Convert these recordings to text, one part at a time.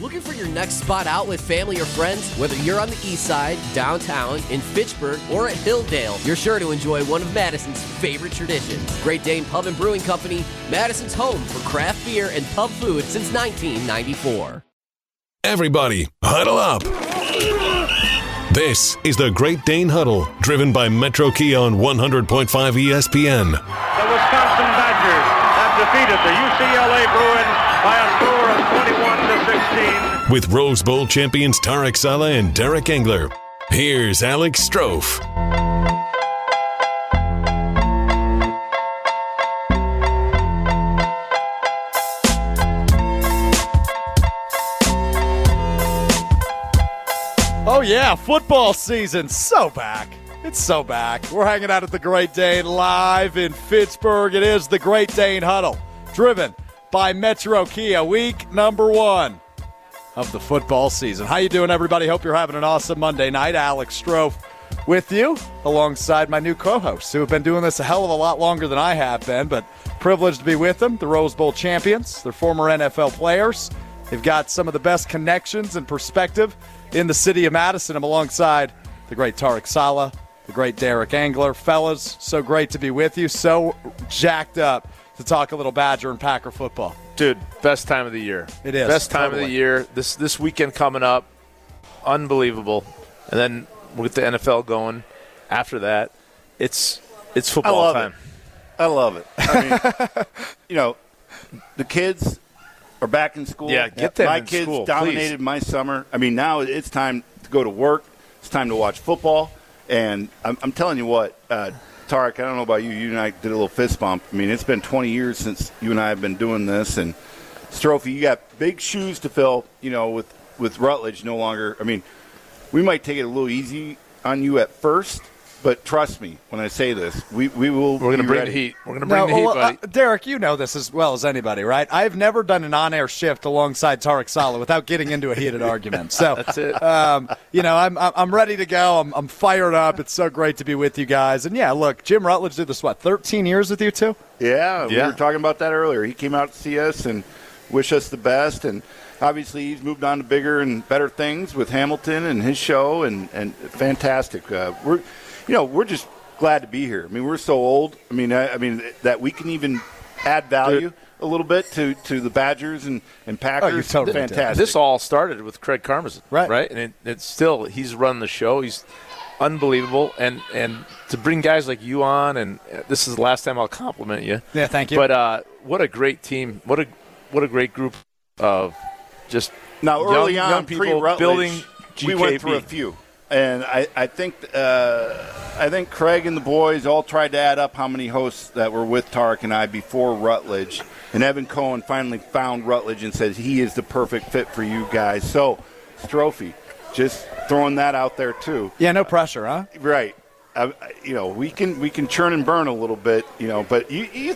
Looking for your next spot out with family or friends? Whether you're on the east side, downtown, in Fitchburg, or at Hilldale, you're sure to enjoy one of Madison's favorite traditions. Great Dane Pub and Brewing Company, Madison's home for craft beer and pub food since 1994. Everybody, huddle up. This is the Great Dane Huddle, driven by Metro Kia on 100.5 ESPN. The Wisconsin Badgers have defeated the UCLA Bruins With Rose Bowl champions Tarek Saleh and Derek Engler. Here's Alex Strouf. Oh, yeah, football season. So back. It's so back. We're hanging out at the Great Dane live in Fitchburg. It is the Great Dane Huddle, driven by Metro Kia, week number one of the football season. How you doing, everybody? Hope you're having an awesome Monday night. Alex Strouf with you, alongside my new co-hosts, who have been doing this a hell of a lot longer than I have been, but privileged to be with them. The Rose Bowl champions, they're former NFL players. They've got some of the best connections and perspective in the city of Madison. I'm alongside the great Tarek Saleh, the great Derek Engler. Fellas, so great to be with you. So jacked up to talk a little Badger and Packer football. Dude, best time of the year. It is, Best time of the year. This this weekend coming up. Unbelievable. And then we'll get the NFL going after that. It's it's I football love time. it. I love it. I mean, you know, the kids are back in school. Yeah, get them My kids school, dominated please. my summer. I mean, now it's time to go to work. It's time to watch football. And I'm, I'm telling you what, uh, Tarek, I don't know about you. You and I did a little fist bump. I mean, it's been 20 years since you and I have been doing this. And Strophy, you got big shoes to fill. You know, with with Rutledge no longer. I mean, we might take it a little easy on you at first, but trust me when I say this, we we will. We're gonna bring ready. the heat. We're gonna bring No, the heat, well, buddy. uh, Derek, you know this as well as anybody, right? I've never done an on-air shift alongside Tarek Saleh without getting into a heated argument. So That's it. Um, you know, I'm I'm I'm ready to go. I'm, I'm fired up. It's so great to be with you guys. And yeah, look, Jim Rutledge did this what 13 years with you too. Yeah, we Yeah. were talking about that earlier. He came out to see us and wish us the best, and obviously he's moved on to bigger and better things with Hamilton and his show, and and fantastic. Uh, we're, you know, we're just glad to be here. I mean, we're so old. I mean, I, I mean that we can even add value a little bit to, to the Badgers and and Packers. Oh, you totally did. fantastic. This all started with Craig Karmazin, Right. Right, and it, it's still he's run the show. He's unbelievable, and and to bring guys like you on, and uh, this is the last time I'll compliment you. Yeah, thank you. But uh, what a great team! What a what a great group of just Now, young, on, young people pre-Rutledge, building. we went through a few, and I, I think uh, I think Craig and the boys all tried to add up how many hosts that were with Tarek and I before Rutledge, and Evan Cohen finally found Rutledge and says he is the perfect fit for you guys. So, Strophy, just throwing that out there too. yeah, no pressure, huh? Right. Uh, you know, we can we can churn and burn a little bit, you know, but you you,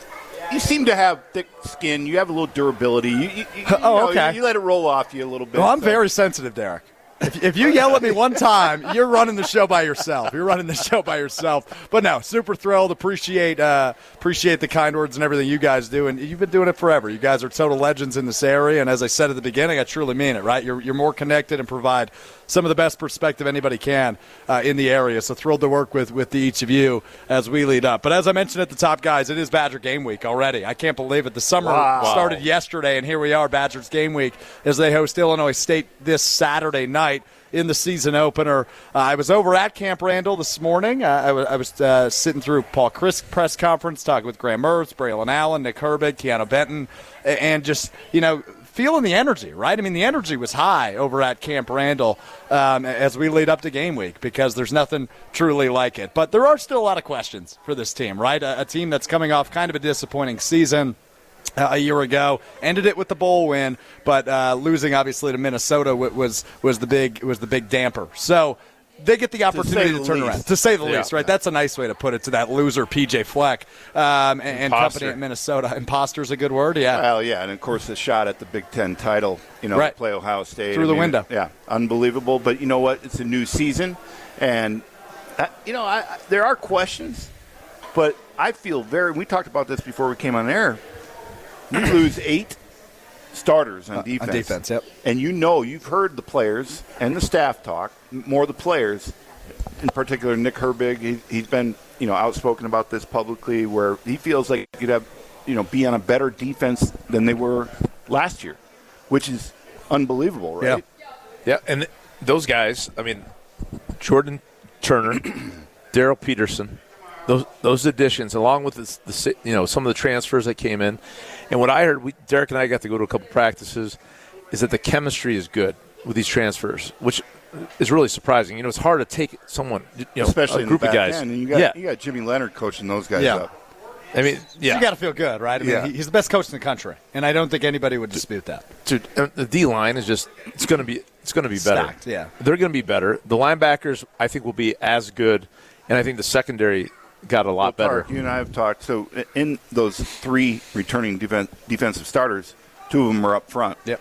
you seem to have thick skin. You have a little durability. You, you, you, Oh, know, okay. You, you let it roll off you a little bit. Well, I'm so- very sensitive, Derek. If, if you yell at me one time, you're running the show by yourself. You're running the show by yourself. But no, super thrilled. Appreciate uh, appreciate the kind words and everything you guys do. And you've been doing it forever. You guys are total legends in this area. And as I said at the beginning, I truly mean it. Right? You're you're more connected and provide some of the best perspective anybody can uh, in the area. So thrilled to work with with each of you as we lead up. But as I mentioned at the top, guys, it is Badger Game Week already. I can't believe it. The summer started yesterday, and here we are, Badgers Game Week, as they host Illinois State this Saturday night in the season opener. Uh, I was over at Camp Randall this morning. Uh, I was, uh, sitting through Paul Chryst press conference, talking with Graham Mertz, Braylon Allen, Nick Herbig, Keanu Benton, and just, you know, feeling the energy, right? I mean, the energy was high over at Camp Randall um, as we lead up to game week because there's nothing truly like it. But there are still a lot of questions for this team, right? A, a team that's coming off kind of a disappointing season uh, a year ago. Ended it with the bowl win, but uh, losing obviously to Minnesota was was the big was the big damper. So they get the opportunity to, the turn least. around, to say the Yeah. least, right? That's a nice way to put it to that loser PJ Fleck um, and, and company at Minnesota. Imposter's a good word, yeah. Well, yeah, and of course the shot at the Big Ten title, you know, Right. play Ohio State Through I the mean, window. Yeah, unbelievable. But you know what? It's a new season, and uh, you know, I, I- there are questions, but I feel very. We talked about this before we came on air. We lose eight starters on Uh, on defense. defense, yep. And you know, you've heard the players and the staff talk, m- more of the players, in particular Nick Herbig. He, he's been, you know, outspoken about this publicly, where he feels like you'd have, you know, be on a better defense than they were last year, which is unbelievable, right? Yeah, yeah. and those guys, I mean, Jordan Turner, Darryl Peterson, those those additions, along with the, the you know some of the transfers that came in, and what I heard, we, Derek and I got to go to a couple practices, is that the chemistry is good with these transfers, which is really surprising. You know, it's hard to take someone, you know, Especially a group in the of guys. end. And you got, yeah, you got Jimmy Leonard coaching those guys Yeah. up. I mean, yeah, You got to feel good, right? I mean, Yeah. he's the best coach in the country, and I don't think anybody would dispute that. Dude, uh, the D line is just it's going to be it's going to be better. Stacked, yeah. They're going to be better. The linebackers I think will be as good, and I think the secondary got a lot Well, better. Tarek, you and I have talked. So in those three returning defen- defensive starters, two of them are up front. Yep.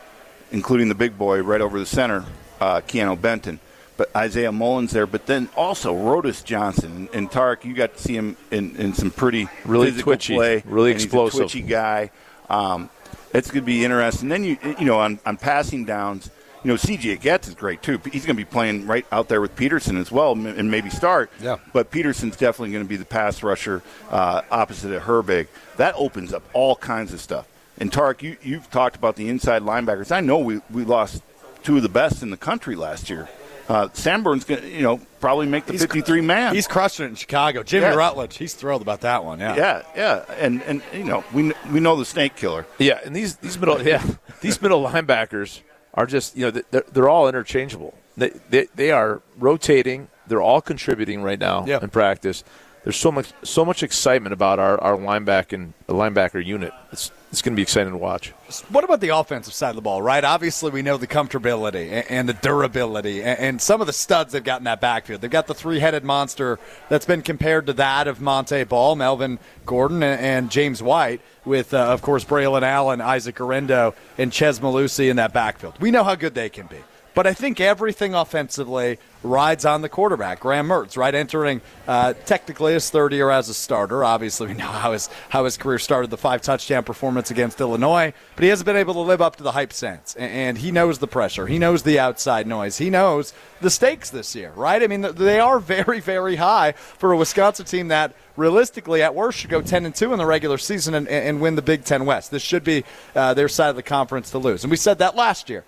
Including the big boy right over the center, uh, Keanu Benton. But Isaiah Mullens there, but then also Rodas Johnson and Tarek. You got to see him in, in some pretty Really twitchy, play, really and he's a explosive. twitchy guy. Um, it's going to be interesting. Then you you know on, on passing downs, you know CJ Goetz is great too. He's going to be playing right out there with Peterson as well, and maybe start. Yeah. But Peterson's definitely going to be the pass rusher uh, opposite of Herbig. That opens up all kinds of stuff. And Tarek, you, you've talked about the inside linebackers. I know we, we lost two of the best in the country last year. Uh, Sanborn's going to, you know, probably make the 53 man. He's crushing it in Chicago. Jimmy Yeah. Rutledge, he's thrilled about that one. Yeah. yeah, yeah, and and you know we we know the snake killer. Yeah, and these these middle yeah these middle linebackers are just you know they're, they're all interchangeable. They, they they are rotating. They're all contributing right now Yeah. in practice. There's so much so much excitement about our our linebacker the linebacker unit. It's it's going to be exciting to watch. What about the offensive side of the ball, right? Obviously, we know the comfortability and the durability and- some of the studs they've got in that backfield. They've got the three headed monster that's been compared to that of Montee Ball, Melvin Gordon, and- and James White, with, uh, of course, Braylon Allen, Isaac Guerendo, and Chez Mellusi in that backfield. We know how good they can be. But I think everything offensively rides on the quarterback, Graham Mertz, right? Entering uh, technically his third year as a starter. Obviously, we know how his how his career started, the five touchdown performance against Illinois. But he hasn't been able to live up to the hype since, A- and he knows the pressure. He knows the outside noise. He knows the stakes this year, right? I mean, they are very, very high for a Wisconsin team that realistically, at worst, should go 10 and 2 in the regular season and, and win the Big Ten West. This should be uh, their side of the conference to lose, and we said that last year.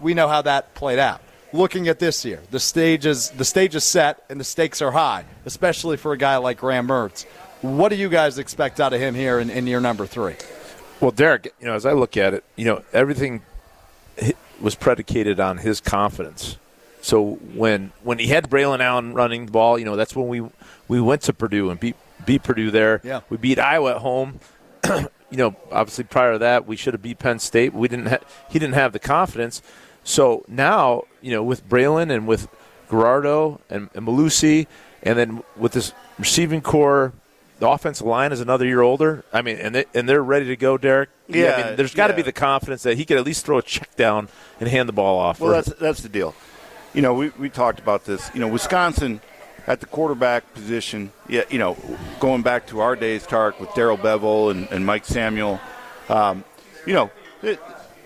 We know how that played out. Looking at this year, the stage is the stage is set and the stakes are high, especially for a guy like Graham Mertz. What do you guys expect out of him here in, in year number three? Well, Derek, you know, as I look at it, you know, everything was predicated on his confidence. So when when he had Braylon Allen running the ball, you know, that's when we we went to Purdue and beat beat Purdue there. Yeah. We beat Iowa at home. you know, obviously prior to that, we should have beat Penn State. We didn't. Ha- he didn't have the confidence. So now, you know, with Braylon and with Guerendo and, and Mellusi, and then with this receiving core, the offensive line is another year older. I mean, and they, and they're ready to go, Derek. I Yeah, mean, there's got to yeah. be the confidence that he could at least throw a check down and hand the ball off. Well, that's that's the deal. You know, we, we talked about this. You know, Wisconsin at the quarterback position. Yeah, you know, going back to our days, Tark with Darrell Bevell and, and Mike Samuel. Um, you know, they,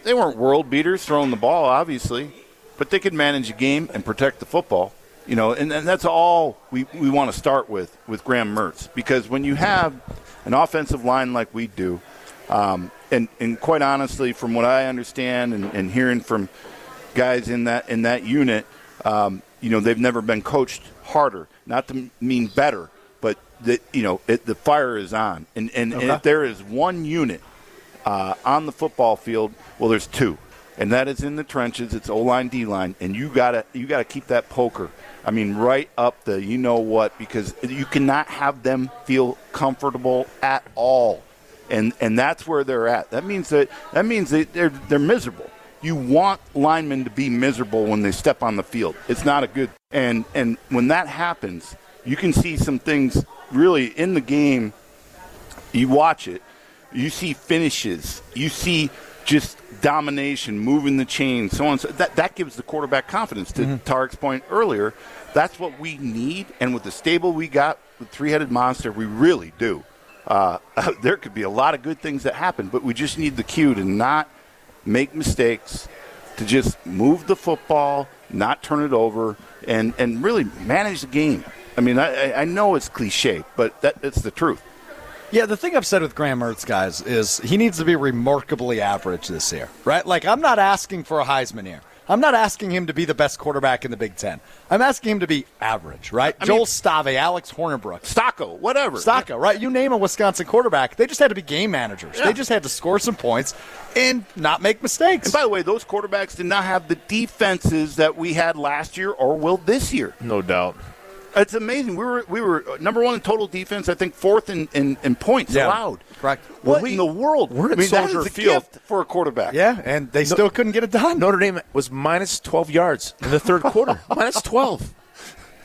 they weren't world beaters throwing the ball, obviously, but they could manage a game and protect the football. You know, and, and that's all we, we want to start with with Graham Mertz because when you have an offensive line like we do, um, and and quite honestly, from what I understand and, and hearing from guys in that in that unit, um, you know, they've never been coached harder. Not to mean better, but that you know, it, the fire is on. And and, and if there is one unit uh, on the football field, well, there's two, and that is in the trenches. It's O line, D line, and you gotta you gotta keep that poker. I mean, right up the you know what because you cannot have them feel comfortable at all, and and that's where they're at. That means that that means that they're they're miserable. You want linemen to be miserable when they step on the field. It's not a good and and when that happens, you can see some things really in the game you watch it, you see finishes, you see just domination, moving the chain, so on. So that that gives the quarterback confidence. To Tarek's point earlier, that's what we need, and with the stable we got with three-headed monster, we really do. Uh, there could be a lot of good things that happen, but we just need the cue to not make mistakes, to just move the football, not turn it over, and, and really manage the game. I mean, I, I know it's cliche, but that, it's the truth. Yeah, the thing I've said with Graham Mertz, guys, is he needs to be remarkably average this year, right? Like, I'm not asking for a Heisman year. I'm not asking him to be the best quarterback in the Big Ten. I'm asking him to be average, right? I Joel mean- Stave, Alex Hornibrook, Stocco, whatever. Stocco, right? You name a Wisconsin quarterback, they just had to be game managers. They just had to score some points and not make mistakes. And by the way, those quarterbacks did not have the defenses that we had last year or will this year. No doubt. It's amazing. We were we were number one in total defense. I think fourth in, in, in points Yeah. allowed. Correct. What Well, we- in the world? we're at I mean, Soldier Field. for a quarterback. yeah, and they still couldn't get it done. Notre Dame was minus 12 yards in the third quarter. minus 12.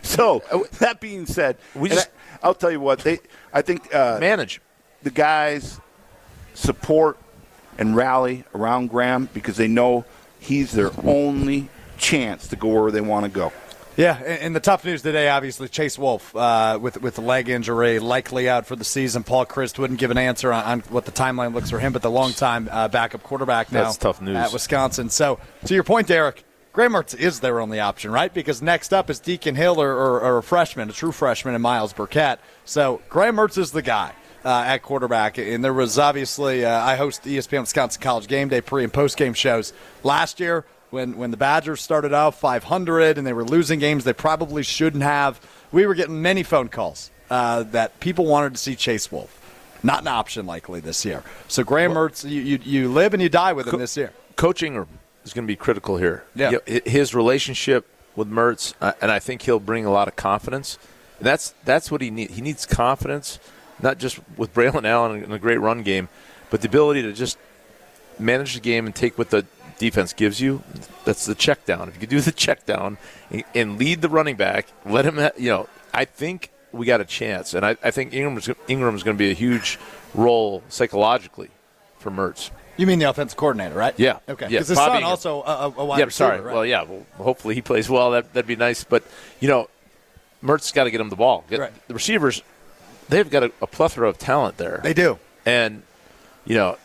So that being said, We just- I, will tell you what they. I think uh, Manage. the guys support and rally around Graham because they know he's their only chance to go where they want to go. Yeah, and the tough news today, obviously, Chase Wolf uh, with with the leg injury, likely out for the season. Paul Chryst wouldn't give an answer on, on what the timeline looks for him, but the longtime uh, backup quarterback now That's tough news. at Wisconsin. So, to your point, Derek, Graham Mertz is their only option, right? Because next up is Deacon Hill or, or, or a freshman, a true freshman, and Myles Burkett. So, Graham Mertz is the guy. Uh, at quarterback, and there was obviously uh, I host ESPN Wisconsin College Game Day pre and post game shows last year when when the Badgers started out 500 and they were losing games they probably shouldn't have. We were getting many phone calls uh, that people wanted to see Chase Wolf. Not an option likely this year. So Graham Mertz, you, you you live and you die with him this year. Coaching is going to be critical here. Yeah. You know, his relationship with Mertz, uh, and I think he'll bring a lot of confidence. And that's that's what he needs. He needs confidence, not just with Braylon Allen and a great run game, but the ability to just manage the game and take what the defense gives you. That's the check down. If you could do the check down and, and lead the running back, let him. Ha- you know, I think we got a chance, and I, I think Engram's Engram's going to be a huge role psychologically for Mertz. You mean the offensive coordinator, right? Yeah. Okay. Yeah, Because his Bobby son Engram. also a, a- a wide yeah, receiver, sorry. right? Well, yeah. Well, hopefully he plays well. That that'd be nice. But you know, Mertz's got to get him the ball. Get, Right. The receivers, they've got a, a plethora of talent there, They do. and you know,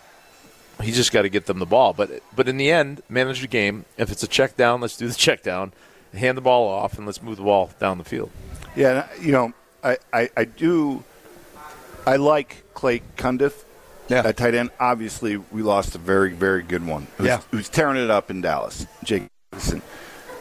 he just got to get them the ball. But but in the end, manage the game. If it's a check down, let's do the check down. Hand the ball off, and let's move the ball down the field. Yeah, you know, I, I, I do. I like Clay Cundiff Yeah. at tight end. Obviously, we lost a very, very good one. Who's, Yeah. who's tearing it up in Dallas, Jake Ferguson.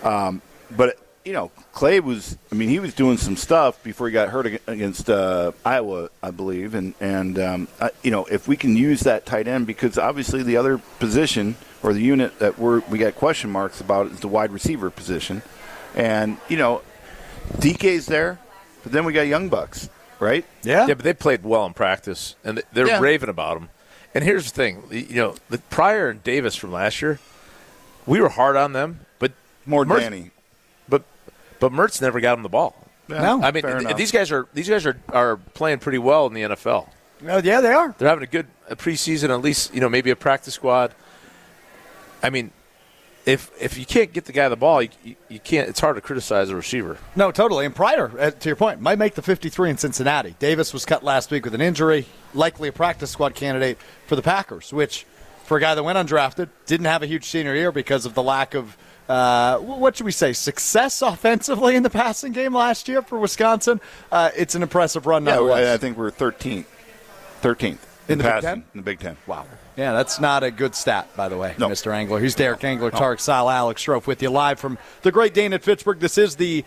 Um, but you know, Clay was. I mean, he was doing some stuff before he got hurt against uh, Iowa, I believe. And and um, I, you know, if we can use that tight end, because obviously the other position or the unit that we're we got question marks about is the wide receiver position. And you know, DK's there, but then we got Young Bucks, right? Yeah. Yeah, but they played well in practice, and they're Yeah. raving about them. And here's the thing, you know, the Pryor and Davis from last year, we were hard on them, but More Mertz- Danny. But but Mertz never got him the ball. No. I mean, fair th- these guys are these guys are, are playing pretty well in the NFL. Oh, yeah, they are. They're having a good a preseason, at least you know maybe a practice squad. I mean, if if you can't get the guy the ball, you, you, you can't. It's hard to criticize a receiver. No, totally. And Pryor, uh, to your point, might make the 53 in Cincinnati. Davis was cut last week with an injury, likely a practice squad candidate for the Packers, which, for a guy that went undrafted, didn't have a huge senior year because of the lack of, uh, what should we say, success offensively in the passing game last year for Wisconsin. Uh, it's an impressive run, Yeah. I, I think we're 13th. 13th. In the Big Ten? In the Big Ten. Wow. Yeah, that's not a good stat, by the way, No. Mr. Engler. He's Derek Engler, Tarek Saleh, Alex Strouf with you live from the Great Dane at Fitchburg. This is the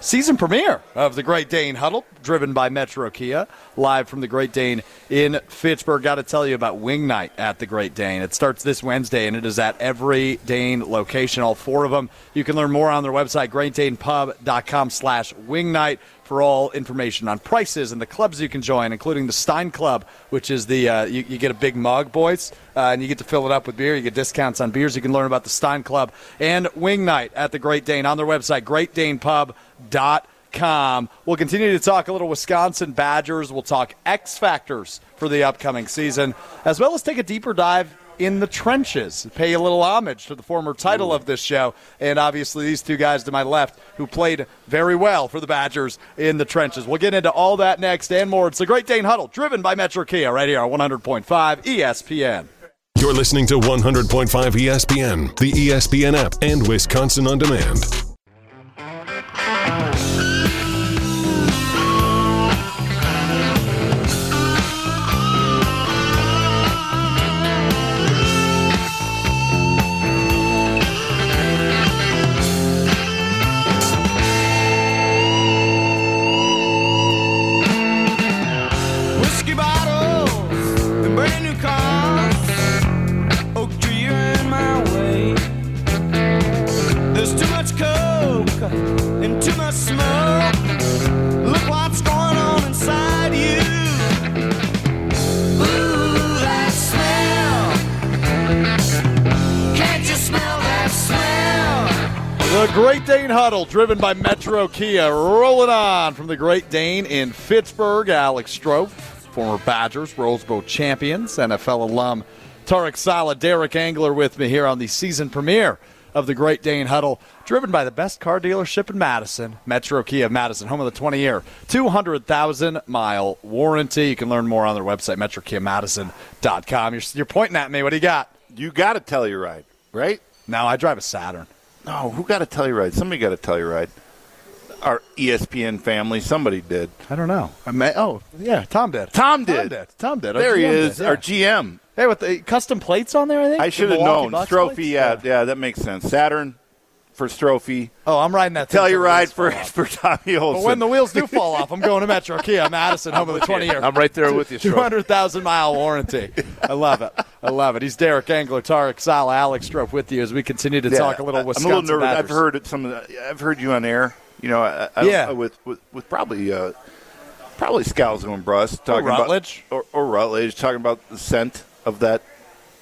season premiere of the Great Dane Huddle, driven by Metro Kia, live from the Great Dane in Fitchburg. Got to tell you about Wing Night at the Great Dane. It starts this Wednesday, and it is at every Dane location, all four of them. You can learn more on their website, greatdanepub.com slash wing night for all information on prices and the clubs you can join, including the Stein Club, which is the uh, you, you get a big mug, boys, uh, and you get to fill it up with beer. You get discounts on beers. You can learn about the Stein Club and Wing Night at the Great Dane on their website, greatdanepub.com. We'll continue to talk a little Wisconsin Badgers. We'll talk X factors for the upcoming season, as well as take a deeper dive in the trenches. Pay a little homage to the former title of this show, and obviously these two guys to my left who played very well for the Badgers in the trenches. We'll get into all that next and more. It's the Great Dane Huddle, driven by Metro Kia, right here on 100.5 ESPN. You're listening to 100.5 ESPN, the ESPN app, and Wisconsin On Demand. Huddle, driven by Metro Kia, rolling on from the Great Dane in Fitchburg. Alex Strouf, former Badgers, Rose Bowl champions, NFL alum Tarek Saleh, Derek Engler with me here on the season premiere of the Great Dane Huddle, driven by the best car dealership in Madison, Metro Kia of Madison, home of the 20 year, 200,000 mile warranty. You can learn more on their website, metrokiamadison.com. You're, you're pointing at me. What do you got? You got to Telluride, right? No, I drive a Saturn. No, who got a Telluride? Somebody got a Telluride. Our ESPN family, somebody did. I don't know. I may, oh, yeah, Tom did. Tom did. Tom did. Tom did. There he is, did, yeah. our GM. Hey, with the custom plates on there, I think. I should have known. Bucks plates? yeah, yeah, that makes sense. Saturn for Strophe. Oh, I'm riding that. till the Telluride for for Tommy Olson. But when the wheels do fall off, I'm going to Metro Kia Madison, home of the 20 year. I'm right there with you, Two hundred thousand mile warranty. I love it. I love it. He's Derek Engler, Tarek Saleh, Alex Strouf with you as we continue to Yeah, talk a little Wisconsin. I'm a little nervous. I've heard it, some of the, I've heard you on air. You know, I, I, Yeah. with, with with probably uh, probably Scalzo and Bruss talking Rutledge. about or, or Rutledge talking about the scent of that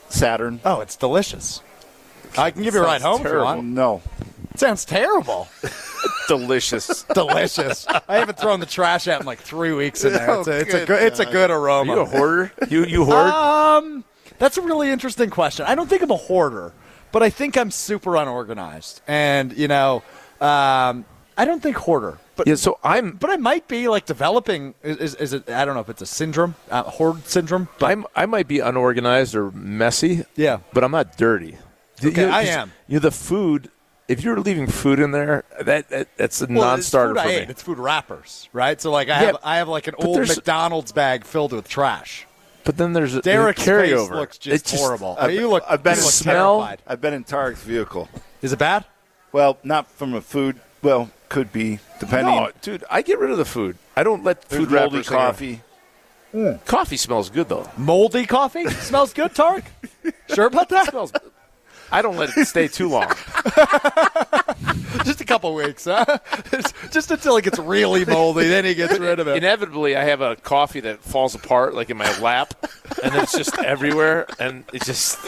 Saturn. Oh, it's delicious. I can give you a ride home if you want. No, It sounds terrible. Delicious. delicious. I haven't thrown the trash out in like three weeks in there. Oh, It's a, it's a good good. It's a good Are aroma. you a hoarder? You you hoard? Um, that's a really interesting question. I don't think I'm a hoarder, but I think I'm super unorganized. And you know, um, I don't think hoarder, but yeah. So I'm but I might be like developing. Is, is, is it? I don't know if it's a syndrome, uh, hoard syndrome. But I'm, I might be unorganized or messy. Yeah. but I'm not dirty. Okay, You- I am. You know, the food. If you're leaving food in there, that, that that's a well, non-starter it's for I me. ate. It's food wrappers, right? So like I Yeah, have I have like an old McDonald's bag filled with trash. But then there's a Derek's carryover. face looks just, It's horrible. I've- you look. I've been you in look smell- terrified. I've been in Tarek's vehicle. Is it bad? Well, not from a food. Well, could be depending. No, dude, I get rid of the food. I don't let There's food moldy wrappers hang around. coffee. Hmm. Coffee smells good though. Moldy coffee smells good, Tark. Sure about that? smells. I don't let it stay too long. Just a couple weeks, huh? Just until it gets really moldy, then he gets rid of it. Inevitably, I have a coffee that falls apart, like in my lap, and it's just everywhere, and it just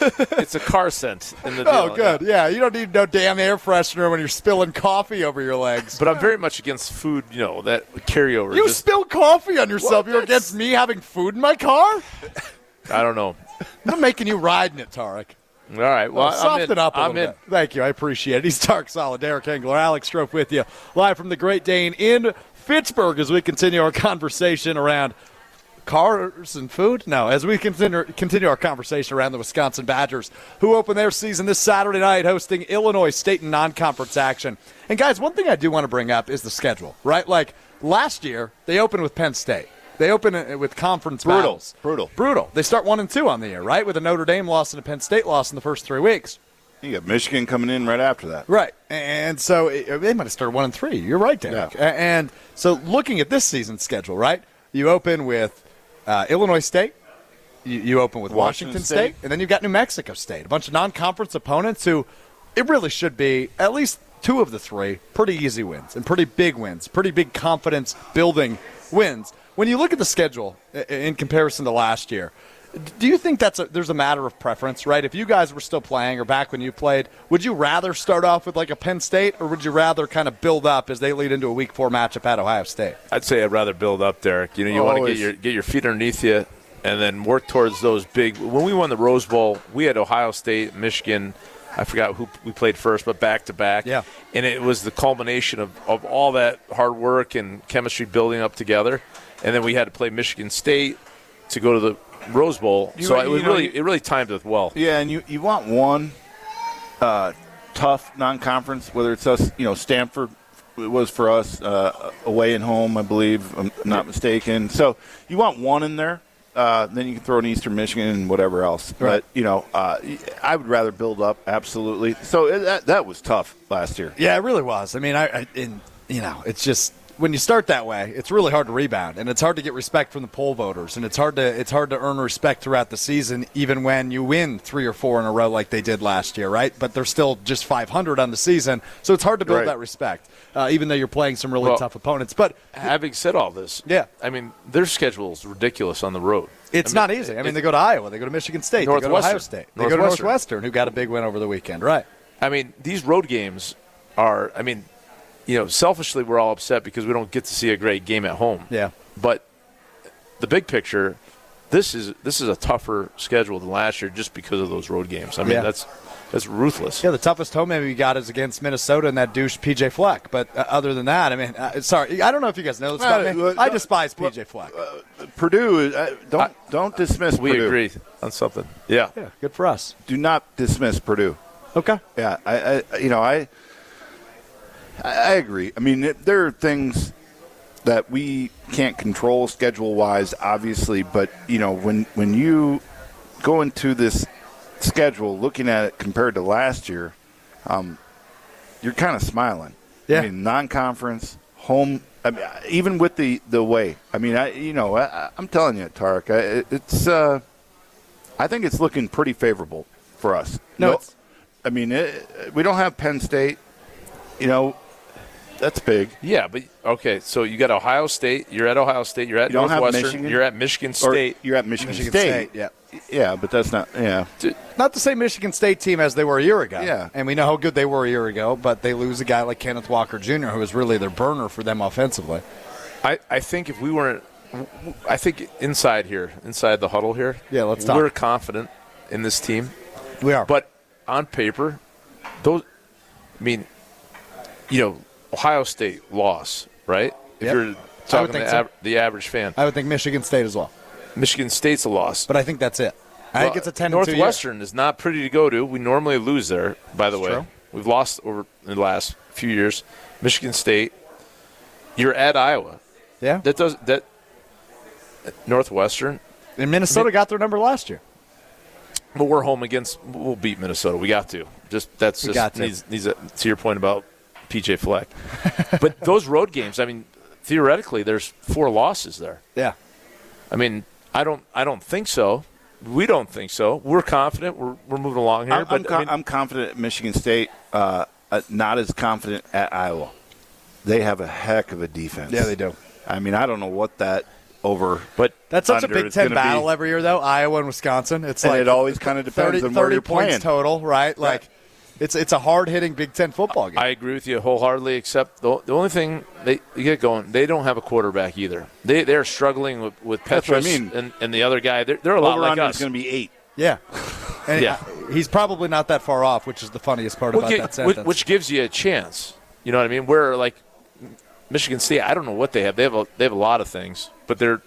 it's a car scent in the oh, deal. Oh, good. Yeah, you don't need no damn air freshener when you're spilling coffee over your legs. But I'm very much against food. You know that carryover. you just- spill coffee on yourself. Well, You're against me having food in my car? I don't know. I'm making you ride in it, Tarek. All right. Well, uh, Well, soften I'm in. up a I'm little in. bit. Thank you. I appreciate it. He's Dark Solid, Derek Engler, Alex Strouf with you, live from the Great Dane in Fitchburg as we continue our conversation around cars and food. No, as we continue, continue our conversation around the Wisconsin Badgers, who open their season this Saturday night hosting Illinois State in non-conference action. And guys, one thing I do want to bring up is the schedule, right? Like last year, they opened with Penn State. They open it with conference Brutal. battles. Brutal. Brutal. They start one and two on the year, right? With a Notre Dame loss and a Penn State loss in the first three weeks. You got Michigan coming in right after that. Right. And so it, they might have started one and three. You're right, Derek. Yeah. And so looking at this season's schedule, right? You open with uh, Illinois State. You, you open with Washington, Washington State. State. And then you've got New Mexico State, a bunch of non conference opponents who it really should be at least two of the three pretty easy wins and pretty big wins, pretty big confidence building wins. When you look at the schedule in comparison to last year, do you think that's a, there's a matter of preference, right? If you guys were still playing or back when you played, would you rather start off with like a Penn State or would you rather kind of build up as they lead into a Week Four matchup at Ohio State? I'd say I'd rather build up, Derek. You know, you want to get your get your feet underneath you, and then work towards those big. When we won the Rose Bowl, we had Ohio State, Michigan. I forgot who we played first, but back to back. Yeah. and it was the culmination of, of all that hard work and chemistry building up together. And then we had to play Michigan State to go to the Rose Bowl, You- so it you was know, really it really timed it well. Yeah, and you, you want one uh, tough non-conference, whether it's us, you know, Stanford it was for us uh, away and home, I believe, if I'm not mistaken. So you want one in there. Uh, then you can throw in Eastern Michigan and whatever else. Right. But you know, uh, I would rather build up absolutely. So it, that that was tough last year. Yeah, it really was. I mean, I, I and, you know, it's just when you start that way, it's really hard to rebound, and it's hard to get respect from the poll voters, and it's hard to it's hard to earn respect throughout the season, even when you win three or four in a row like they did last year, right? But they're still just 500 on the season, so it's hard to build Right. that respect, uh, even though you're playing some really Well- tough opponents. But Having said all this, Yeah. I mean their schedule is ridiculous on the road. it's I not easy. I mean, it- they go to Iowa, they go to Michigan State, they go to Ohio State, they go to. Northwestern, who got a big win over the weekend, right? I mean, these road games are. I mean, you know, selfishly, we're all upset because we don't get to see a great game at home. Yeah. But the big picture, this is this is a tougher schedule than last year just because of those road games. I mean, Yeah. that's that's ruthless. Yeah, the toughest home maybe we got is against Minnesota and that douche PJ Fleck. But uh, other than that, I mean, uh, sorry, I don't know if you guys know this about Uh, me. I no, despise PJ Fleck. Purdue, uh, don't I- don't dismiss. We Purdue. agree on something. Yeah. yeah, good for us. Do not dismiss Purdue. Okay. Yeah, I, I you know, I, I I agree. I mean, it, there are things that we can't control schedule wise, obviously, but you know, when when you go into this schedule, looking at it compared to last year, um, you're kind of smiling. Yeah. I mean, non-conference, home. I mean, even with the the way. I mean, I you know, I, I'm telling you, Tarek, I, it's. Uh, I think it's looking pretty favorable for us. No, it's- I mean, it, we don't have Penn State. You know, that's big. Yeah, but okay. So you got Ohio State. You're at Ohio State. You're at You Northwestern. Michigan? You're at Michigan Or State. you're at Michigan, Michigan State. State, yeah. Yeah, but that's not. Yeah, Not the same Michigan State team as they were a year ago. Yeah. And we know how good they were a year ago, but they lose a guy like Kenneth Walker Jr., who was really their burner for them offensively. I, I think if we weren't, I think inside here, inside the huddle here, Yeah, let's talk. We're confident in this team, We are. but on paper, those, I mean, you know, Ohio State loss, right? If Yep. you're talking the, so. the average fan, I would think Michigan State as well. Michigan State's a loss. But I think that's it. I think it's a 10 Northwestern is not pretty to go to. We normally lose there. By the That's way, true. we've lost over the last few years. Michigan State. You're at Iowa. Yeah. That does that. Northwestern. And Minnesota got their number last year. But we're home against. We'll beat Minnesota. We got to. Just that's We just got to. needs, needs a, to your point about PJ Fleck. but those road games. I mean, theoretically, there's four losses there. Yeah. I mean, I don't. I don't think so. We don't think so. We're confident. We're, we're moving along here. I'm, I'm, but con- I mean, I'm confident at Michigan State. Uh, uh, not as confident at Iowa. They have a heck of a defense. Yeah, they do. I mean, I don't know what that over. but That's such a Big Ten gonna be. battle every year, though. Iowa and Wisconsin. It's And like it always kinda depends 30, on where you're points playing. total, right? Like it's it's a hard hitting Big Ten football game. I agree with you wholeheartedly. Except the, the only thing they get going, they don't have a quarterback either. They they're struggling with with That's what I mean. and, and the other guy. They're, they're a lot like us. is going to be eight. yeah. And Yeah. he's probably not that far off, which is the funniest part Which about gi- that sentence. which gives you a chance. You know what I mean? Where like Michigan State, I don't know what they have. They have a, they have a lot of things, but they're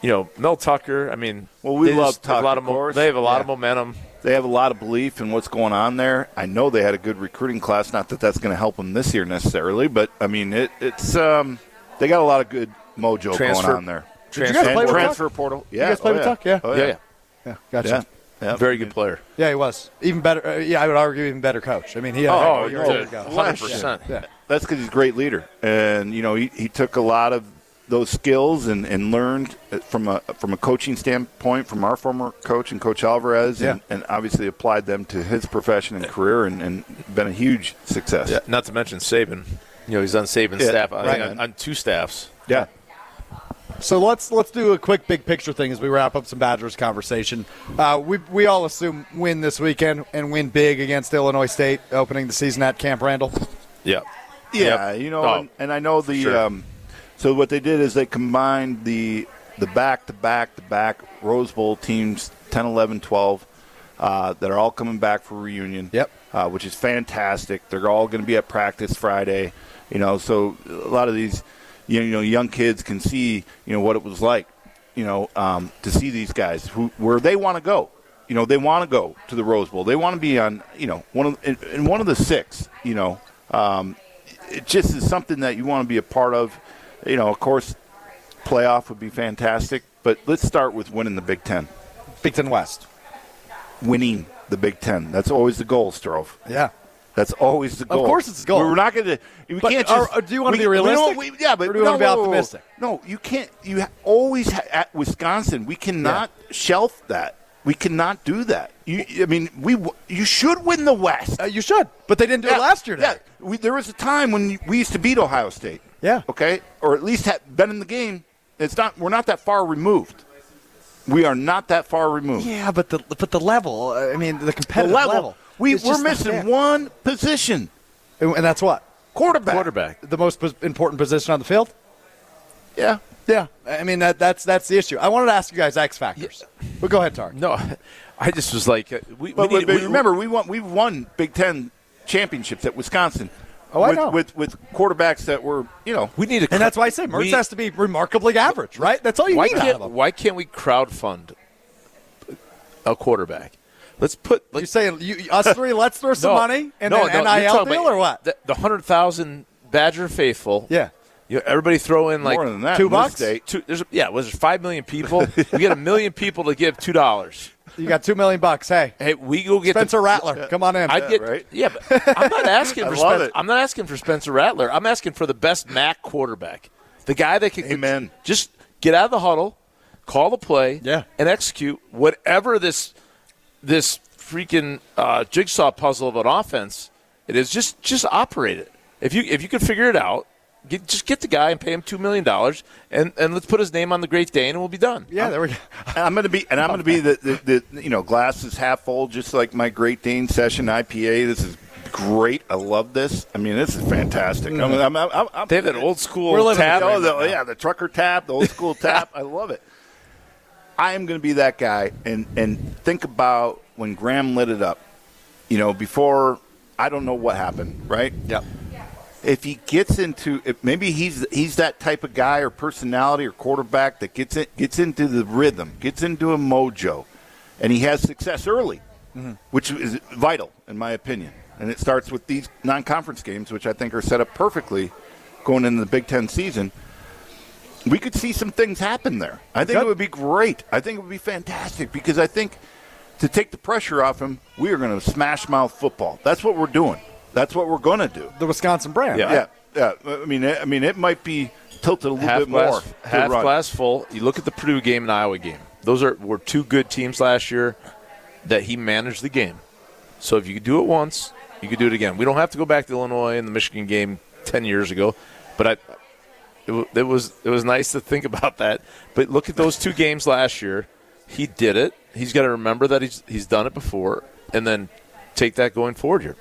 you know Mel Tucker. I mean, Well, we love just have a Tucker, lot of of course. They have a lot Yeah. of momentum. They have a lot of belief in what's going on there. I know they had a good recruiting class. Not that that's going to help them this year necessarily, but I mean, it, it's um, they got a lot of good mojo Transfer- going on there. Did you guys play with transfer portal. Yeah, guys play oh, with yeah. Tuck? Yeah. Oh, Yeah, yeah, yeah, gotcha. yeah. Yeah. very good player. Yeah, he was even better. Uh, yeah, I would argue even better coach. I mean, he had a Oh, heck of a oh, year dude. ago. hundred percent. Yeah. That's because he's a great leader, and you know he, he took a lot of those skills and, and learned from a from a coaching standpoint from our former coach and Coach Alvarez, and, Yeah. and obviously applied them to his profession and career, and, and been a huge success. Yeah, not to mention Saban. You know, he's on Saban's Yeah, staff. I think on, on two staffs. yeah. So let's let's do a quick big picture thing as we wrap up some Badgers conversation. Uh, we we all assume win this weekend and win big against Illinois State, opening the season at Camp Randall. Yeah. Yeah, Yep. you know, Oh, and, and I know the. sure. Um, so what they did is they combined the the back to back to back Rose Bowl teams 10, 11, 12 uh, that are all coming back for reunion. Yep. Uh, which is fantastic. They're all going to be at practice Friday. You know, so a lot of these you know young kids can see you know what it was like you know, um, to see these guys who where they want to go. You know, they want to go to the Rose Bowl. They want to be on, you know, one of in, in one of the six. You know, um, it just is something that you want to be a part of. You know, of course, playoff would be fantastic, but let's start with winning the Big Ten. Big Ten West. Winning the Big Ten. That's always the goal, Strove. Yeah. That's always the goal. Of course it's the goal. We're not going to. We But can't just. are- do you wanna we- be we realistic? we- yeah, but Or do you wanna be whoa, whoa, whoa. optimistic? No, you can't. You ha- always ha- at Wisconsin. We cannot shelf that. We cannot do that. You, I mean, we. You should win the West. Uh, you should, but they didn't do Yeah, it last year. Yeah, Derek. we, there was a time when we used to beat Ohio State. Yeah. Okay, or at least have been in the game. It's not. We're not that far removed. We are not that far removed. Yeah, but the but the level. I mean, the The competitive level. we we're missing one position. and, and that's what Quarterback. Quarterback. the most important position on the field. Yeah. Yeah, I mean that that's that's the issue. I wanted to ask you guys X factors. But go ahead, Tark. No, I just was like, uh, we, But, we need, but we- remember, we won. We've won Big Ten championships at Wisconsin. Oh, I know. With with quarterbacks that were, you know, we need a And that's why I say Mertz we- has to be remarkably average, right? That's all you why need out of can't him. why can't we crowdfund a quarterback? Let's put like you saying you, us three? Let's throw some no, money and no, then no, you're NIL deal about or what? The, the hundred thousand Badger faithful. Yeah. You everybody throw in like more than that. two bucks? state. Two, there's yeah, was there five million people? we get a million people to give two dollars. You got two million bucks. Hey, Hey, we go get Spencer the, Rattler, come on in. I'd get right? yeah, but I'm not asking for love Spencer. it. I'm not asking for Spencer Rattler. I'm asking for the best MAC quarterback, the guy that can Amen. just get out of the huddle, call the play, Yeah. and execute whatever this this freaking uh, jigsaw puzzle of an offense it is. Just just operate it. If you if you can figure it out. Get, just get the guy and pay him two million dollars, and, and let's put his name on the Great Dane, and we'll be done. yeah, there we go. I'm going to be, and I'm going to be the, the, the, you know, glass is half full, just like my Great Dane Session IPA. This is great. I love this. I mean, this is fantastic. I'm, I'm, I'm, I'm, They have that old school tap. Oh, the, yeah, the trucker tap, the old school tap. I love it. I am going to be that guy, and and think about when Graham lit it up. You know, before I don't know what happened, right? Yep. If he gets into, if maybe he's he's that type of guy or personality or quarterback that gets it gets into the rhythm, gets into a mojo, and he has success early, mm-hmm. which is vital in my opinion. And it starts with these non-conference games, which I think are set up perfectly going into the Big Ten season we could see some things happen there. I think Good. it would be great. I think it would be fantastic because I think to take the pressure off him, we are going to smash mouth football. That's what we're doing. That's what we're going to do. The Wisconsin brand. Yeah. right? Yeah, yeah. I mean, I mean, it might be tilted a little half bit more. glass, to half run. glass full. You look at the Purdue game and Iowa game; those are were two good teams last year that he managed the game. So if you could do it once, you could do it again. We don't have to go back to Illinois and the Michigan game ten years ago, but I. It, it was it was nice to think about that, but look at those two games last year. He did it. He's got to remember that he's he's done it before, and then take that going forward here.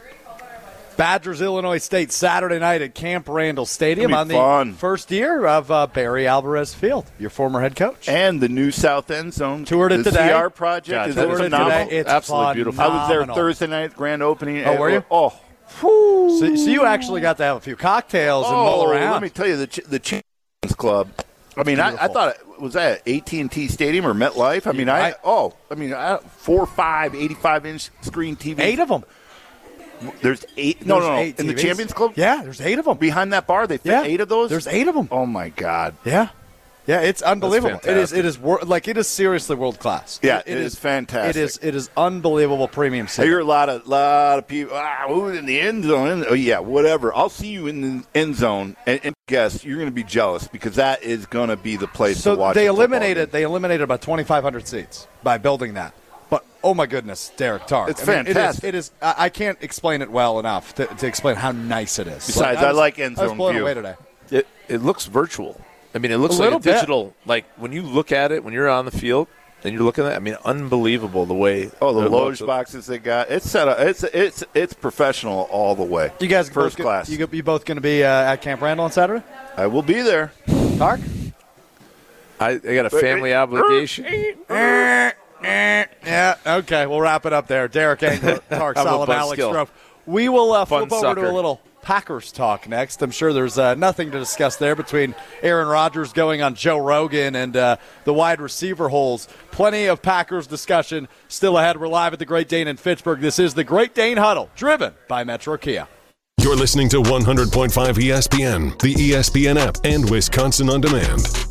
Badgers, Illinois State, Saturday night at Camp Randall Stadium on the fun. first year of uh, Barry Alvarez Field, your former head coach. And the new South End Zone. Toured it the today. CR project is toured it it today. It's Absolutely beautiful. I was there. Thursday night, grand opening. Oh, were you? Oh, So, so you actually got to have a few cocktails and mull oh, around. let me tell you, the Ch- the Champions Club. I mean, I, I thought it was that AT and T Stadium or MetLife. I mean, I, I- oh, I mean, I, four, five, 85 inch screen TV. eight of them. There's eight. No, There's no, no. eight In the Champions Club, Yeah, there's eight of them. behind that bar, they fit Yeah, eight of those. There's eight of them. Oh my God. Yeah, yeah, it's unbelievable. It is. It is wor- like it is seriously world class. Yeah, it it is fantastic. It is. It is unbelievable premium. I seating. hear a lot of lot of people. Ah, who in the end zone? Oh yeah, whatever. I'll see you in the end zone, and, and guess you're going to be jealous because that is going to be the place So to watch. they eliminated. They eliminated about 2,500 seats by building that. But oh my goodness, Derek Tark. It's I mean, fantastic. It is. It is I I can't explain it well enough to, to explain how nice it is. Besides, I was- like end I was zone blown view. away today. It it looks virtual. I mean, it looks A like little a bit. digital. Like when you look at it, when you're on the field and you're looking at, it, I mean, unbelievable the way. Oh, the it loge looks. boxes they got. It's set up. It's it's it's professional all the way. You guys first both, class. You, go- you both going to be uh, at Camp Randall on Saturday? I will be there. Tark. I, I got a family obligation. Yeah. Okay. We'll wrap it up there. Derek Engler, Tark I'm Alex buzzkill. Strouf. We will uh, Fun flip over to a little Packers talk next. I'm sure there's uh, nothing to discuss there between Aaron Rodgers going on Joe Rogan and uh, the wide receiver holes. Plenty of Packers discussion still ahead. We're live at the Great Dane in Fitchburg. This is the Great Dane Huddle, driven by Metro Kia. You're listening to 100.5 ESPN, the ESPN app, and Wisconsin On Demand.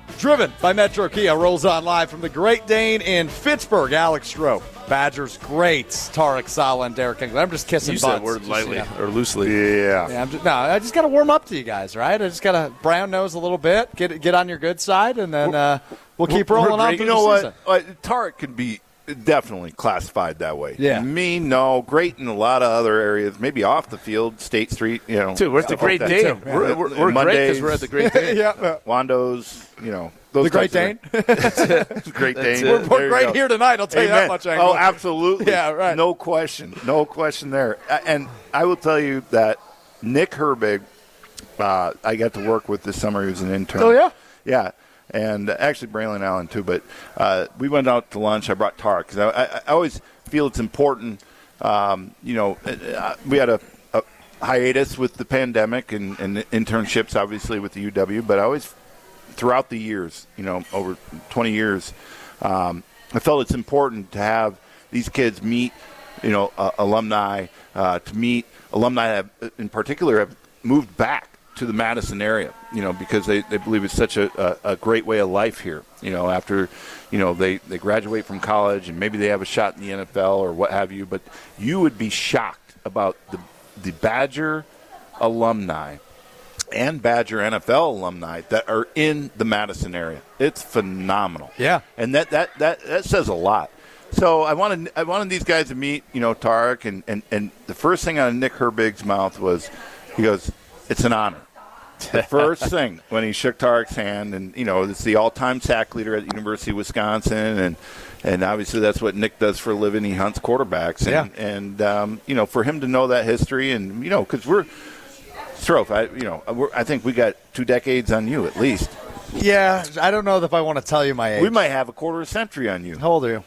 driven by Metro Kia, rolls on live from the Great Dane in Fitchburg. Alex Strouf, Badgers greats, Tarek Saleh and Derek Engler. I'm just kissing Use butts. that word just, lightly you know. or loosely. Yeah. Yeah, I'm just, no, I just got to warm up to you guys, right? I just got to brown nose a little bit, get get on your good side, and then uh, we'll keep rolling on. You know the what? season. Uh, Tarek can be definitely classified that way. Yeah. Me, no. Great in a lot of other areas. Maybe off the field, State Street. You know, Dude, we're at the Great that, Dane. too. We're, we're, we're great Mondays, because we're at the Great Dane. yeah, Wando's. You know, those the Great types Dane. Great That's Dane. We're, There we're you great go. here tonight. I'll tell you that much. Angle. Oh, absolutely. Yeah, right. No question. No question there. And I will tell you that Nick Herbig, uh, I got to work with this summer. He was an intern. Oh, yeah? Yeah. And uh, actually, Braylon Allen, too. But uh, we went out to lunch. I brought Tark because I, I, always feel it's important. Um, you know, uh, we had a, a hiatus with the pandemic and, and internships, obviously, with the UW, but I always throughout the years, you know, over 20 years, um, I felt it's important to have these kids meet, you know, uh, alumni, uh, to meet alumni have, in particular have moved back to the Madison area, you know, because they, they believe it's such a, a, a great way of life here, you know, after, you know, they, they graduate from college and maybe they have a shot in the NFL or what have you, but you would be shocked about the, the Badger alumni and Badger NFL alumni that are in the Madison area. It's phenomenal. Yeah. And that that that, that says a lot. So I wanted I wanted these guys to meet, you know, Tarek and, and, and the first thing out of Nick Herbig's mouth was he goes, It's an honor. The first thing when he shook Tarek's hand and you know, it's the all time sack leader at the University of Wisconsin and and obviously that's what Nick does for a living. He hunts quarterbacks, and, Yeah. and um, you know, for him to know that history, and you know, because we're Strouf, I you know, I think we got two decades on you at least. Yeah, I don't know if I want to tell you my age. We might have a quarter of century on you. How old are you?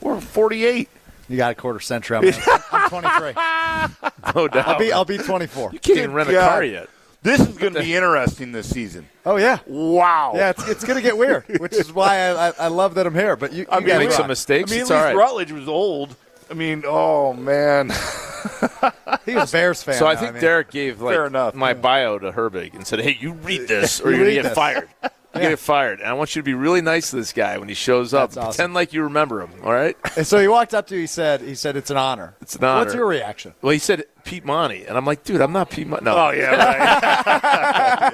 We're 48. You got a quarter century. I'm, I'm 23. No doubt. I'll be I'll be 24. you can't even rent a God. car yet. This is going to be interesting this season. Oh yeah. Wow. Yeah, it's, it's going to get weird, which is why I, I, I love that I'm here. But you, you I mean, gotta make some mistakes. I mean, it's at least right. Rutledge was old. I mean, oh man. He was a Bears fan. So I now, think mean. Derek gave like Fair enough. my bio to Herbig and said, "Hey, you read this, or You you're gonna get fired. You get fired, and I want you to be really nice to this guy when he shows up. That's awesome. Pretend like you remember him. All right? And so he walked up to you. He said, "He said it's an honor. It's an honor. What's your reaction? Well, he said Pete Monty, and I'm like, dude, I'm not Pete Monty. No. Oh yeah, right.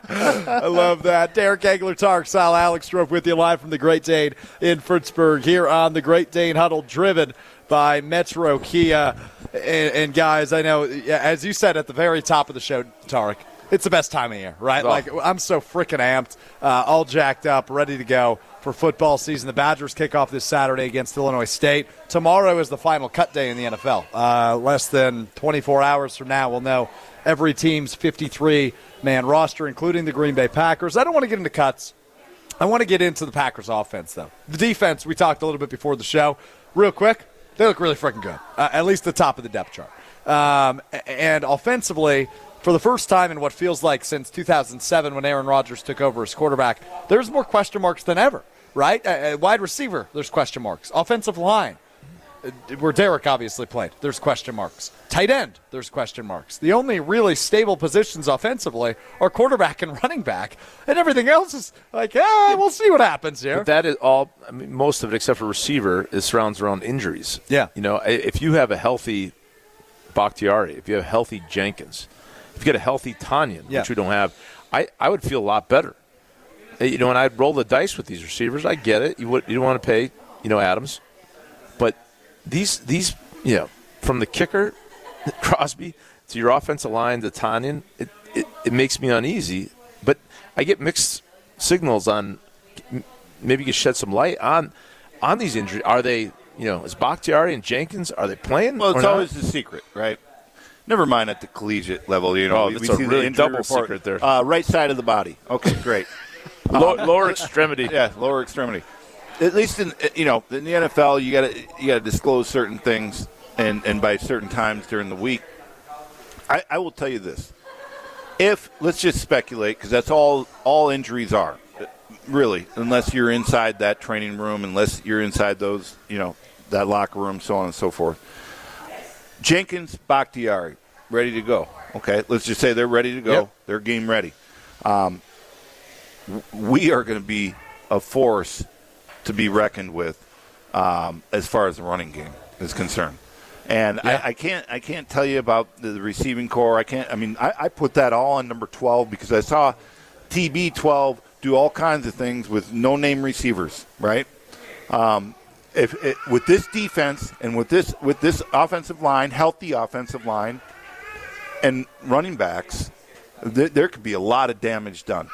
I love that. Derek Engler, Tark, Sal, Alex Strouf with you live from the Great Dane in Fitchburg here on the Great Dane Huddle, driven by Metro Kia. And, and guys, I know, as you said at the very top of the show, Tarek, it's the best time of year, right? Oh. Like, I'm so freaking amped, uh, all jacked up, ready to go for football season. The Badgers kick off this Saturday against Illinois State. Tomorrow is the final cut day in the NFL. Uh, less than 24 hours from now, we'll know every team's 53 man roster, including the Green Bay Packers. I don't want to get into cuts. I want to get into the Packers offense, though. The defense, we talked a little bit before the show. Real quick, they look really freaking good, uh, at least the top of the depth chart. Um, and offensively, for the first time in what feels like since 2007 when Aaron Rodgers took over as quarterback, there's more question marks than ever, right? Uh, uh, wide receiver, there's question marks. Offensive line, uh, where Derek obviously played, there's question marks. Tight end, there's question marks. The only really stable positions offensively are quarterback and running back, and everything else is like, ah, we'll see what happens here. But that is all. I mean, most of it, except for receiver, is surrounds around injuries. Yeah. You know, if you have a healthy Bakhtiari, if you have healthy Jenkins, you get a healthy Tonyan, Yeah. which we don't have, I, I would feel a lot better. Uh, You know, and I'd roll the dice with these receivers. I get it. You would you don't want to pay, you know, Adams, but these these you know from the kicker, Crosby, to your offensive line, to Tonyan, it, it, it makes me uneasy. But I get mixed signals on maybe you could shed some light on on these injuries. Are they, you know, is Bakhtiari and Jenkins, are they playing? Well, or it's not? always the secret, right? Never mind at the collegiate level. You know, Oh, we, that's we a see really double report. secret there. Uh, right side of the body. Okay, great. Uh, Low, lower extremity. yeah, lower extremity. At least in uh, you know in the NFL, you got to you got to disclose certain things, and and by certain times during the week. I, I will tell you this: if let's just speculate, because that's all all injuries are, uh, really, unless you're inside that training room, unless you're inside those you know that locker room, so on and so forth. Jenkins, Bakhtiari, ready to go. Okay, let's just say they're ready to go. Yep. They're game ready. Um, we are going to be a force to be reckoned with um, as far as the running game is concerned. And I, I can't I can't tell you about the, the receiving core. I can't. I mean, I, I put that all on number twelve because I saw TB twelve do all kinds of things with no name receivers. Right. Um, if it, with this defense and with this with this offensive line, healthy offensive line, and running backs, th- there could be a lot of damage done.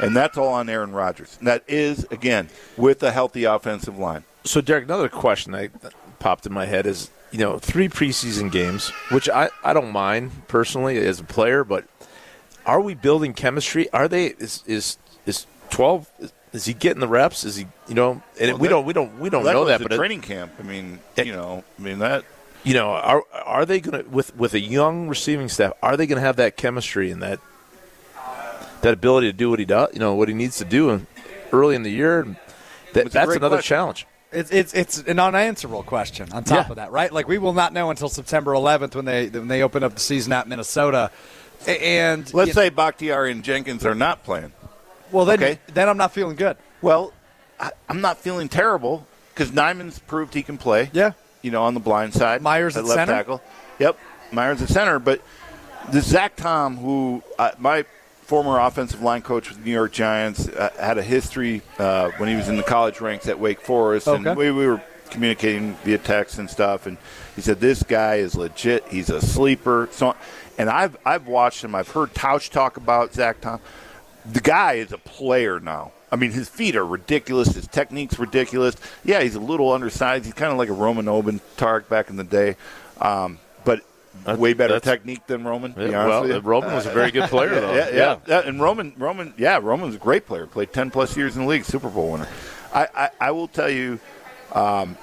And that's all on Aaron Rodgers. And that is, again, with a healthy offensive line. So, Derek, another question that popped in my head is, you know, three preseason games, which I, I don't mind personally as a player, but are we building chemistry? Are they is is is twelve? Is, is he getting the reps? Is he you know? And Well, we that- don't we don't we don't Well, know that, but it- training camp. I mean, It- you know, I mean that. You know, are are they going to with with a young receiving staff? Are they going to have that chemistry and that that ability to do what he does? You know what he needs to do in, early in the year. That, that's another question. challenge. It's, it's it's an unanswerable question. On top Yeah. of that, right? Like we will not know until September 11th when they when they open up the season at Minnesota. And Let's you- say Bakhtiari and Jenkins are not playing. well, then okay. then I'm not feeling good. Well, I, I'm not feeling terrible because Nijman's proved he can play. Yeah. You know, on the blind side. Myers at left center? tackle. Yep. Myers at center. But the Zach Tom, who uh, my former offensive line coach with the New York Giants, uh, had a history uh, when he was in the college ranks at Wake Forest, Okay. and we, we were communicating via text and stuff. And he said, "This guy is legit. He's a sleeper." So, and I've I've watched him. I've heard Tausch talk about Zach Tom the guy is a player now. I mean, his feet are ridiculous. His technique's ridiculous. Yeah, he's a little undersized. He's kind of like a Roman Oben Tark back in the day, um, but That- way better technique than Roman. Yeah, well. Roman was a very good player, though. Yeah, yeah, yeah. And Roman, Roman, yeah, Roman's a great player. Played ten plus years in the league, Super Bowl winner. I, I, I will tell you, um,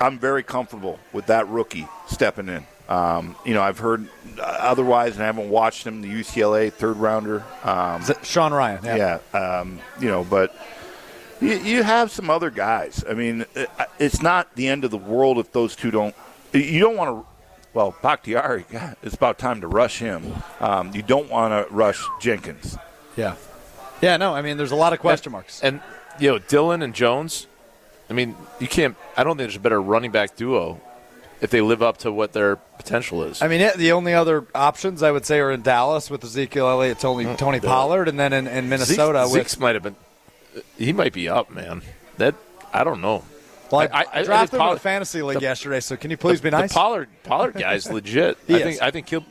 I'm very comfortable with that rookie stepping in. Um, you know, I've heard uh, otherwise, and I haven't watched him. The UCLA third rounder. Um, Z- Sean Rhyan. Yeah. yeah, um, you know, but you, you have some other guys. I mean, it- it's not the end of the world if those two don't. You don't want to. Well, Bakhtiari, God, it's about time to rush him. Um, you don't want to rush Jenkins. Yeah. Yeah. No, I mean, there's a lot of question marks. And you know, Dillon and Jones. I mean, you can't. I don't think there's a better running back duo if they live up to what their potential is. I mean, the only other options I would say are in Dallas with Ezekiel Elliott, Tony, Tony Pollard, and then in, in Minnesota Zeke, with Zeke's might have been. He might be up, man. That I don't know. Well, I, I- I- think him in Pollard- a fantasy league the- yesterday, so can you please be The nice? Pollard Pollard guy's legit. I is. think I think he'll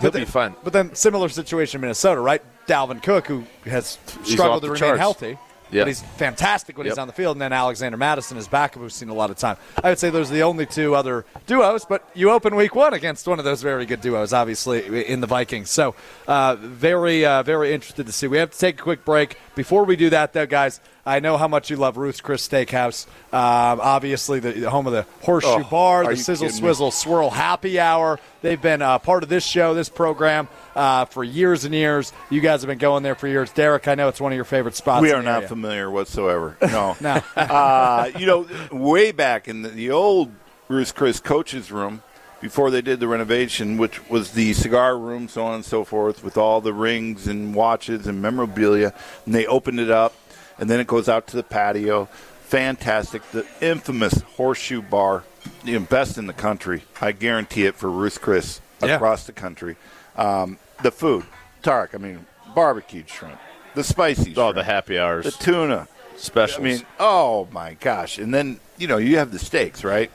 he'll be fine. But then similar situation in Minnesota, right? Dalvin Cook, who has struggled to remain charts. healthy. Yeah. But he's fantastic when he's on the field. And then Alexander Mattison is back, we've seen a lot of time. I would say those are the only two other duos, but you open week one against one of those very good duos, obviously, in the Vikings. So uh, very, uh, very interested to see. We have to take a quick break. Before we do that, though, guys, I know how much you love Ruth's Chris Steakhouse. Um, obviously, the, the home of the Horseshoe Oh, Bar, the Sizzle kidding me? Swizzle Swirl Happy Hour. They've been uh, part of this show, this program, uh, for years and years. You guys have been going there for years. Derek, I know it's one of your favorite spots. We are not area. familiar whatsoever. No. No. uh, you know, way back in the, the old Ruth's Chris coach's room, before they did the renovation, which was the cigar room, so on and so forth, with all the rings and watches and memorabilia, and they opened it up, and then it goes out to the patio. Fantastic. The infamous horseshoe bar, know, best in the country. I guarantee it for Ruth Chris Yeah. across the country. Um, the food, Tark, I mean, barbecued shrimp, the spicy Oh, shrimp, the happy hours the tuna. specials. I mean, oh my gosh! And then you know you have the steaks, right?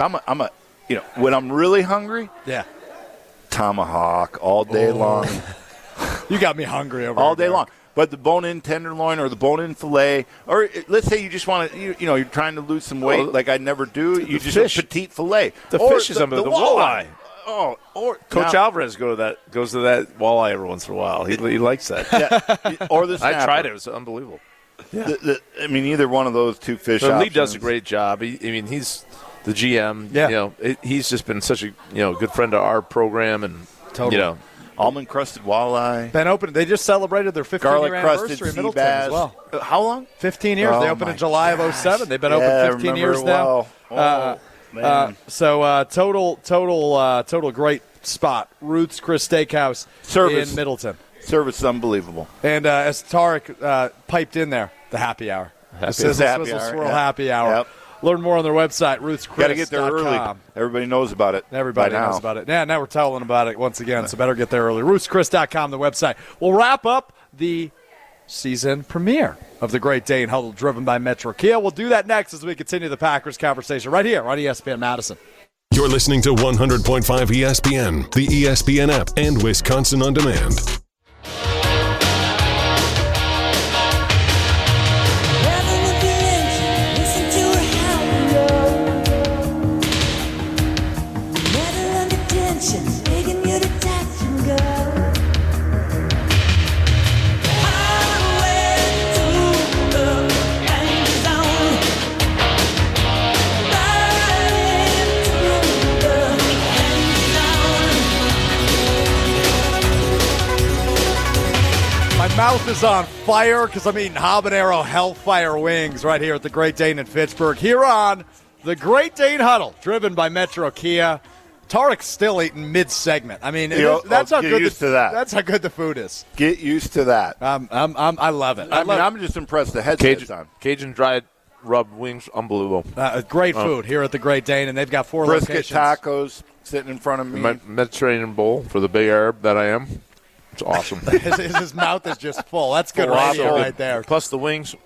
I'm a, I'm a you know, when I'm really hungry, Yeah. tomahawk all day long, You got me hungry over all day long. But the bone-in tenderloin or the bone-in fillet, or let's say you just want to, you, you know, you're trying to lose some weight, Well, like I never do. You just fish. a petite fillet. The Or fish is under the walleye. Oh, or Coach now- Alvarez go to that goes to that walleye every once in a while. He, he likes that. yeah, or the I tried it; it was unbelievable. The- the- I mean, either one of those two fish. So Lee does a great job. He, I mean, he's the GM. Yeah. You know, it, he's just been such a you know good friend to our program, and Totally. you know, almond crusted walleye, Been open. They just celebrated their 15 garlic year anniversary in Middleton bass. as well. Uh, How long? 15 years. Oh, they opened in July of gosh. 07. They've been Yeah, open 15 years it now. Oh, Uh, man. Uh, so uh, total, total, uh, total great spot. Ruth's Chris Steakhouse Service. in Middleton. Service is unbelievable. And uh, as Tarek uh, piped in there, the happy hour. the Sizzle Happy Swizzle hour, Swirl yeah. Happy Hour. Yep. Learn more on their website, ruthschris.com. Got to get there early. Everybody knows about it. Everybody by now. knows about it. Yeah, now we're telling about it once again, so better get there early. RuthsChris.com, the website. We'll wrap up the season premiere of the Great Dane Huddle, driven by Metro Kia. We'll do that next as we continue the Packers conversation right here on ESPN Madison. You're listening to 100.5 ESPN, the ESPN app, and Wisconsin On Demand. Mouth is on fire because I'm eating habanero hellfire wings right here at the Great Dane in Fitchburg. Here on the Great Dane Huddle, driven by Metro Kia. Tarek's still eating mid-segment. I mean, You- is- that's oh, how get good used the, to that. That's how good the food is. Get used to that. Um, I'm, I'm, I love it. I, I mean, love I'm just impressed. The headset's Cajun, on. Cajun dried rub wings, unbelievable. uh, great food here at the Great Dane, and they've got four Brisket locations. tacos sitting in front of me. My Mediterranean bowl for the Bay Arab that I am. It's awesome. his, his, mouth is just full. That's good radio right there. Plus the wings.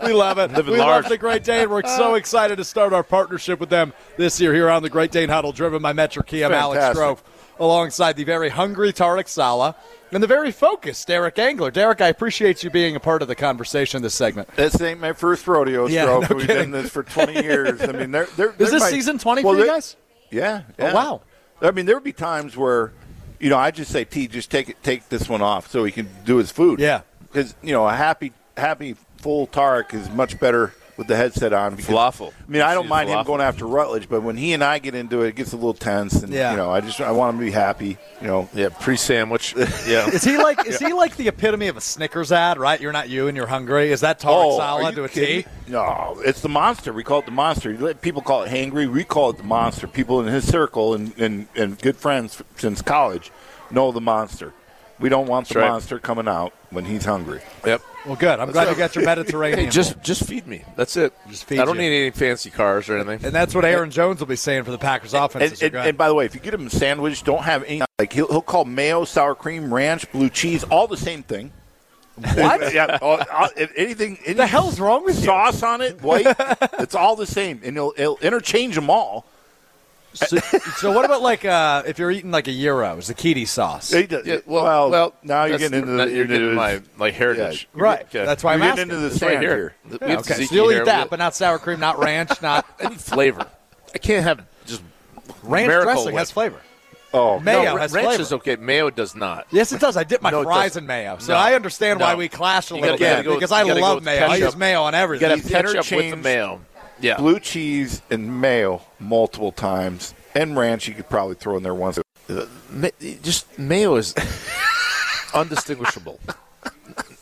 We love it. Living we large. love the Great Dane. We're so excited to start our partnership with them this year here on the Great Dane Huddle, driven by Metro Kia. I'm Alex. Strouf, alongside the very hungry Tarek Saleh and the very focused Derek Engler. Derek, I appreciate you being a part of the conversation this segment. This ain't my first rodeo, Yeah, Strouf. no We've kidding. done this for 20 years. I mean, they're, they're, Is they're this my- season 20 well, for you guys? Yeah, Oh, yeah. wow. I mean, there would be times where, you know, I just say, T, just take it, take this one off so he can do his food. Yeah. because you know, a happy, happy full Tarek is much better with the headset on. Because, Falafel. I mean, I don't She's mind him going after Rutledge, but when he and I get into it, it gets a little tense, and Yeah. you know, I just I want him to be happy. You know, Yeah, pre-sandwich. Yeah. Is he like is he like the epitome of a Snickers ad, right? You're not you and you're hungry. Is that Tarek Oh, Saleh to a kidding No, it's the monster. We call it the monster. People call it hangry. We call it the monster. People in his circle and, and, and good friends since college know the monster. We don't want the right. monster coming out when he's hungry. Yep. Well, good. I'm glad you got your Mediterranean. Hey, just just feed me. That's it. Just feed me. I don't you. need any fancy cars or anything. and that's what Aaron Jones will be saying for the Packers offense. And, and, and by the way, if you get him a sandwich, don't have any like he'll, he'll call mayo, sour cream, ranch, blue cheese, all the same thing. What? yeah, all, all, if anything. Any the hell's wrong with you? sauce on it, white. it's all the same, and he'll, he'll interchange them all. So, so what about like uh, if you're eating like a gyro, tzatziki sauce? He does- Yeah, well, well, now you're that's getting into the, the you're getting into my my heritage. Yeah. Right. Okay. That's why I'm You're asking. getting into the It's right sand here. here. We Yeah, have okay, so you'll here. eat that, but not sour cream, not ranch, not I need flavor. I can't have just ranch Miracle dressing Whip. has flavor. Oh, Mayo no, has ranch flavor. is okay. Mayo does not. Yes, it does. I dip my No, it fries doesn't. in mayo, so No. I understand why No. we clash a You little gotta- bit gotta go- because you I gotta go love with mayo. I ketchup. use mayo on You everything. got to have He's ketchup with the interchanged mayo. Yeah. blue cheese and mayo multiple times, and ranch you could probably throw in there once. Uh, just mayo is undistinguishable.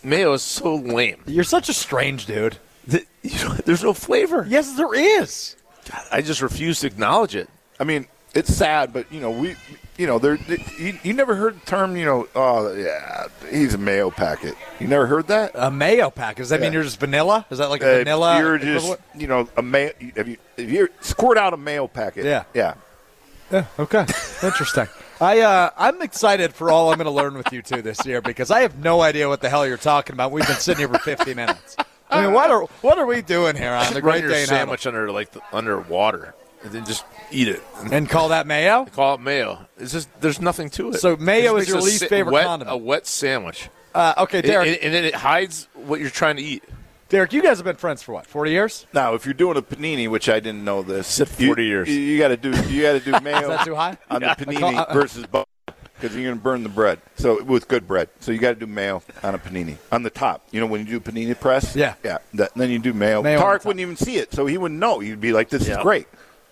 mayo is so lame. You're such a strange dude. Th- you know, There's no flavor. Yes, there is. I just refuse to acknowledge it. I mean, it's sad, but you know we, you know, there. You, you never heard the term, you know, oh yeah, he's a mayo packet. You never heard that? A mayo packet. Does that mean you're just vanilla? Is that like a Uh, vanilla? You're just, you know, a mayo. If you if you squirt out a mayo packet, Yeah. yeah. Yeah, okay. Interesting. I uh, I'm excited for all I'm going to learn with you two this year because I have no idea what the hell you're talking about. We've been sitting here for 50 minutes. I mean, what are what are we doing here on the Great your Dane Huddle? sandwich under like the, under water and then just eat it. And And call that mayo? call it mayo. It's just there's nothing to it. So mayo It is your least sa- favorite wet, condiment. A wet sandwich. Uh, okay, And- Derek. and, and then it hides what you're trying to eat. Derek, you guys have been friends for what? Forty years? Now, if you're doing a panini, which I didn't know this, Said you- 40 years. You, you got to do you got to do mayo Is that too high? on the panini call- uh, versus butter because you're going to burn the bread. So with good bread, so you got to do mayo on a panini on the top. You know when you do panini press, Yeah. yeah. That, then you do mayo. Mayo on the Tark top. wouldn't even see it, so he wouldn't know. He'd be like, "This Yeah. is great."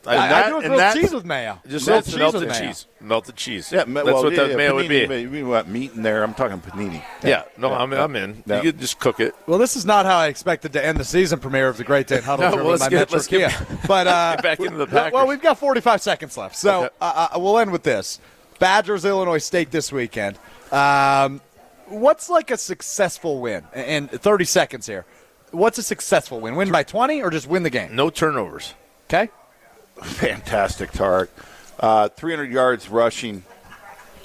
I, And I that- do a grilled that- cheese with mayo. Just grilled cheese melted with mayo. cheese. Melted cheese. Yeah, ma- that's well, what yeah, that yeah, mayo would panini, be. We want meat in there. I'm talking panini. Yeah, no, I'm, I'm in. Yeah. You could just cook it. Well, this is not how I expected to end the season premiere of the Great Dane Huddle No, well, let's get- let's get- But uh, Get back into the well, we've got 45 seconds left, so Okay. uh, uh, we'll end with this: Badgers, Illinois State this weekend. Um, what's like a successful win? And 30 seconds here. What's a successful win? Win by 20 or just win the game? No turnovers. Okay. Fantastic, Tark. Uh, 300 yards rushing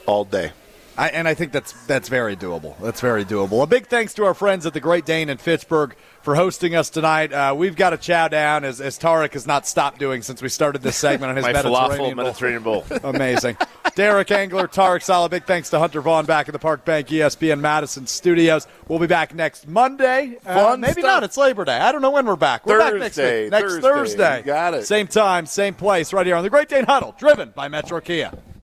all day. I, and I think that's that's very doable. That's very doable. A big thanks to our friends at the Great Dane in Fitchburg for hosting us tonight. Uh, we've got a chow down as, as Tarek has not stopped doing since we started this segment on his My Mediterranean falafel Bowl. Mediterranean Bowl. Amazing. Derek Engler, Tarek Saleh, big thanks to Hunter Vaughn back at the Park Bank ESPN Madison studios. We'll be back next Monday. Uh, maybe stuff. not. It's Labor Day. I don't know when we're back. We're back next Thursday, week. Next Thursday. Thursday. Got it. Same time, same place, right here on the Great Dane Huddle, driven by Metro Kia.